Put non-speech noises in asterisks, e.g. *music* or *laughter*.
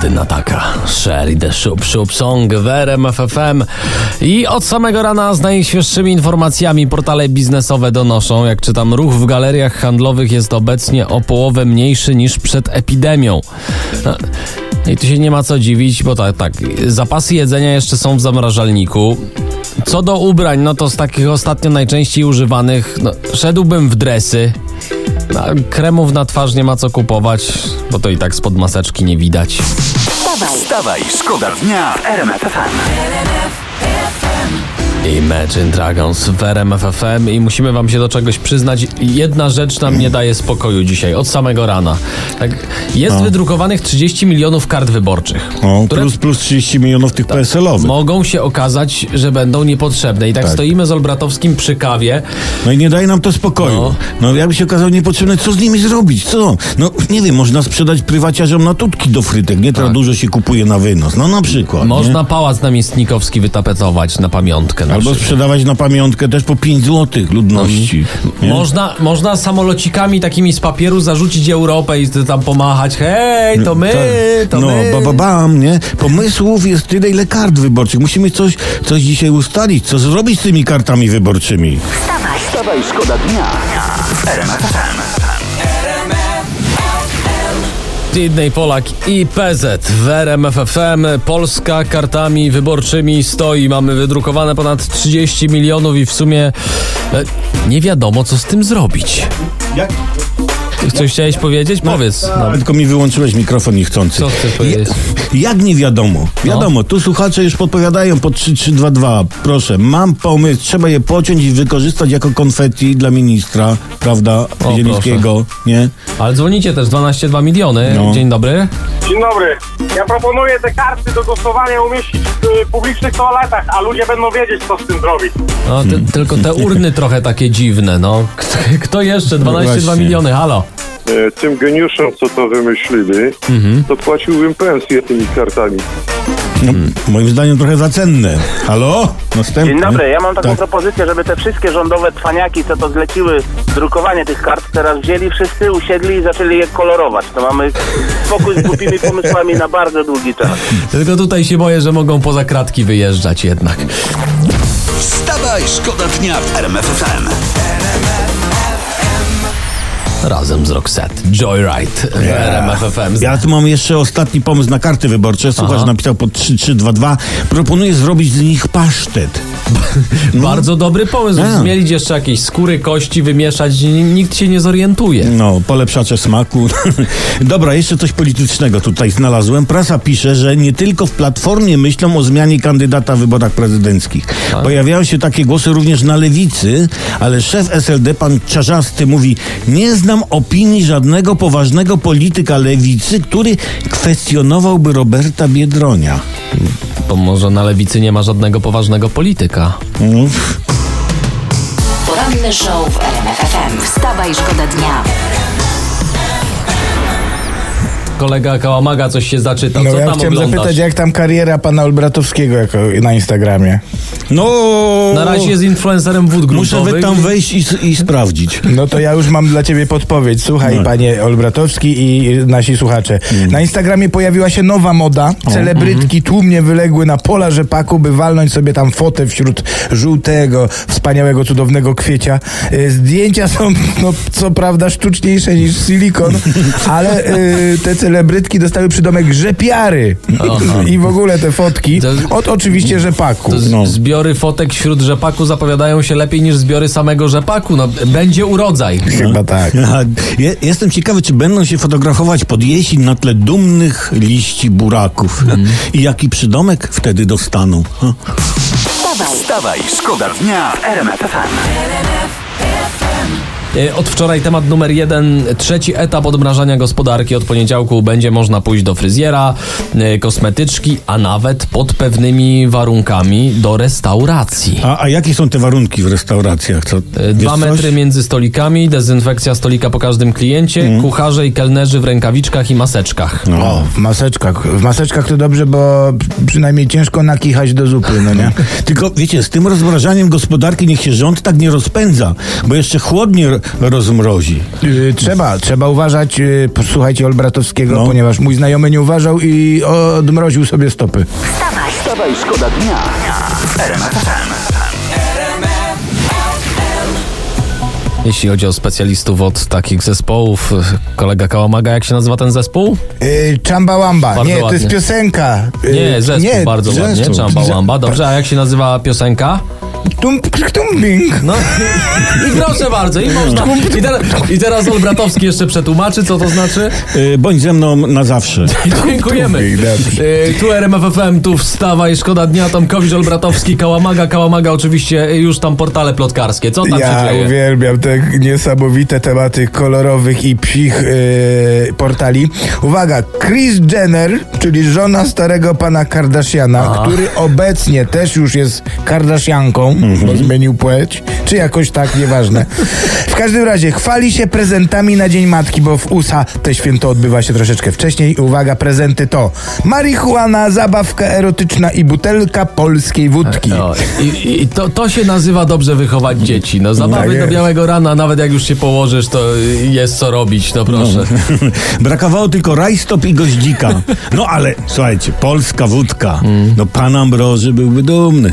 FM. Jedyna taka. Sherry the Shup Shup Song w RMF FM. I od samego rana z najświeższymi informacjami portale biznesowe donoszą, jak czytam, ruch w galeriach handlowych jest obecnie o połowę mniejszy niż przed epidemią. No, I tu się nie ma co dziwić, bo tak, tak, zapasy jedzenia jeszcze są w zamrażalniku. Co do ubrań, no to z takich ostatnio najczęściej używanych, no, szedłbym w dresy. No, kremów na twarz nie ma co kupować, bo to i tak spod maseczki nie widać. Wstawaj, Wstawaj, szkoda dnia w RMF FM. Imagine Dragons w RMF FM i musimy wam się do czegoś przyznać. Jedna rzecz nam nie daje spokoju dzisiaj, od samego rana. Tak, jest wydrukowanych 30 milionów kart wyborczych, O, które plus, plus 30 milionów tych PSL-owych. mogą się okazać, że będą niepotrzebne. I tak, Tak. stoimy z Olbratowskim przy kawie. No i nie daje nam to spokoju. No. No, jakby się okazało niepotrzebne, co z nimi zrobić? Co? No nie wiem, można sprzedać prywaciarzom na tutki do frytek, nie? Teraz Tak. dużo się kupuje na wynos. No na przykład. Można Nie? pałac namiestnikowski wytapetować na pamiątkę. Na Albo sprzedawać na pamiątkę też po 5 złotych ludności. nie? Można, można samolocikami takimi z papieru zarzucić Europę i tam pomachać. Hej, to my, to no, my. ba, ba, bam, nie? Pomysłów jest tyle, ile kart wyborczych. Musimy coś, coś dzisiaj ustalić. Co zrobić z tymi kartami wyborczymi? wstawaj. Wstawaj, szkoda dnia w Sydney Polak i PZ w RMF FM. Polska kartami wyborczymi stoi. Mamy wydrukowane ponad 30 milionów i w sumie e, nie wiadomo, co z tym zrobić. Jak? Coś chciałeś powiedzieć? Powiedz. No. Tylko mi wyłączyłeś mikrofon niechcący. Co chcesz powiedzieć? Jak nie wiadomo? Wiadomo, tu słuchacze już podpowiadają po 3322. Proszę, mam pomysł, trzeba je pociąć i wykorzystać jako konfetti dla ministra, prawda, O, Zielińskiego, nie? Ale dzwonicie też 12,2 miliony. No. Dzień dobry. Dzień dobry. Ja proponuję te karty do głosowania umieścić w y, publicznych toaletach, a ludzie będą wiedzieć, co z tym zrobić. No, ty, tylko te urny *laughs* trochę takie dziwne, no. Kto, kto jeszcze? 12,2 właśnie. miliony, halo. E, tym geniuszom, co to wymyślili, to płaciłbym pensję tymi kartami. No, Moim zdaniem trochę za cenne. Halo? Następny. Dzień dobry, ja mam taką Tak. propozycję, żeby te wszystkie rządowe cwaniaki, co to zleciły drukowanie tych kart, teraz wzięli wszyscy, usiedli i zaczęli je kolorować. To mamy spokój z głupimi pomysłami na bardzo długi czas. Tylko tutaj się boję, że mogą poza kratki wyjeżdżać jednak. Wstawaj, szkoda dnia w RMF FM. Razem z Roxette. Joyride w FM. Ja tu mam jeszcze ostatni pomysł na karty wyborcze. Słuchacz Aha. napisał pod 3322. Proponuję zrobić z nich pasztet. *laughs* Bardzo dobry pomysł. A. Zmielić jeszcze jakieś skóry, kości, wymieszać. Nikt się nie zorientuje. No, polepszacze smaku. *laughs* Dobra, jeszcze coś politycznego tutaj znalazłem. Prasa pisze, że nie tylko w Platformie myślą o zmianie kandydata w wyborach prezydenckich. Pojawiają się takie głosy również na lewicy, ale szef SLD, pan Czarzasty, mówi nie znam opinii żadnego poważnego polityka lewicy, który kwestionowałby Roberta Biedronia. Bo może na lewicy nie ma żadnego poważnego polityka. No, Poranny show w RMF FM. Wstawaj, szkoda dnia. Kolega Kałamaga coś się zaczytał. No Co ja tam chciałem oglądasz? zapytać, jak tam kariera pana Olbratowskiego jako na Instagramie? no Na razie jest influencerem wód Muszę gruntowych. we tam wejść i, i sprawdzić. No to ja już mam dla ciebie podpowiedź. Słuchaj, No. panie Olbratowski i nasi słuchacze. Na Instagramie pojawiła się nowa moda. Celebrytki tłumnie wyległy na pola rzepaku, by walnąć sobie tam fotę wśród żółtego, wspaniałego, cudownego kwiecia. Y, Zdjęcia są, no, co prawda, sztuczniejsze niż silikon, *laughs* ale y, te celebrytki dostały przydomek rzepiary. I w ogóle te fotki To- od oczywiście rzepaku. No. Zbiory fotek wśród rzepaku zapowiadają się lepiej niż zbiory samego rzepaku. No, będzie urodzaj. Chyba tak. Je, jestem ciekawy, czy będą się fotografować pod jesień na tle dumnych liści buraków. I jaki przydomek wtedy dostaną. Ha? Wstawaj, Wstawaj, szkoda dnia w RMF FM. Od wczoraj temat numer jeden. Trzeci etap odmrażania gospodarki. Od poniedziałku będzie można pójść do fryzjera, e, kosmetyczki, a nawet pod pewnymi warunkami do restauracji. A, a jakie są te warunki w restauracjach? Co, E, Dwa coś? metry między stolikami, dezynfekcja stolika po każdym kliencie, Mhm. kucharze i kelnerzy w rękawiczkach i maseczkach. No. O, w maseczkach. W maseczkach to dobrze, bo przynajmniej ciężko nakichać do zupy, no nie? *laughs* Tylko wiecie, z tym rozmrażaniem gospodarki niech się rząd tak nie rozpędza, bo jeszcze chłodnie rozmrozi. Yy, trzeba, trzeba uważać, yy, posłuchajcie Olbratowskiego, No. ponieważ mój znajomy nie uważał i odmroził sobie stopy. Wstawaj, Wstawaj, szkoda dnia. Jeśli chodzi o specjalistów od takich zespołów, kolega Kałamaga, jak się nazywa ten zespół? Yy, Chamba Wamba. Bardzo Nie, to jest ładnie. piosenka. Yy, Nie, zespół bardzo ładnie, zespół. Chamba Wamba. Dobrze, a jak się nazywa piosenka? Tum, tumbing. No i proszę bardzo, i można. I, teraz, I teraz Olbratowski jeszcze przetłumaczy, co to znaczy. Y, bądź ze mną na zawsze. *laughs* Dziękujemy. E, Tu RMFFM, tu wstawaj, szkoda dnia, Tomkowicz, Olbratowski, Kałamaga, Kałamaga oczywiście już tam portale plotkarskie. Co tam się Ja dzieje? uwielbiam te niesamowite tematy kolorowych i psich yy, portali. Uwaga, Kris Jenner, czyli żona starego pana Kardashiana, który obecnie też już jest Kardashianką, bo zmienił płeć, czy jakoś tak, nieważne. W każdym razie chwali się prezentami na Dzień Matki, bo w USA te święto odbywa się troszeczkę wcześniej. Uwaga, prezenty to marihuana, zabawka erotyczna i butelka polskiej wódki. O, I, i to, to się nazywa dobrze wychować dzieci. No zabawy Tak do białego rana, nawet jak już się położysz, to jest co robić, no proszę. *laughs* Brakowało tylko rajstop i goździka. No ale słuchajcie, polska wódka. No pan Ambroży byłby dumny.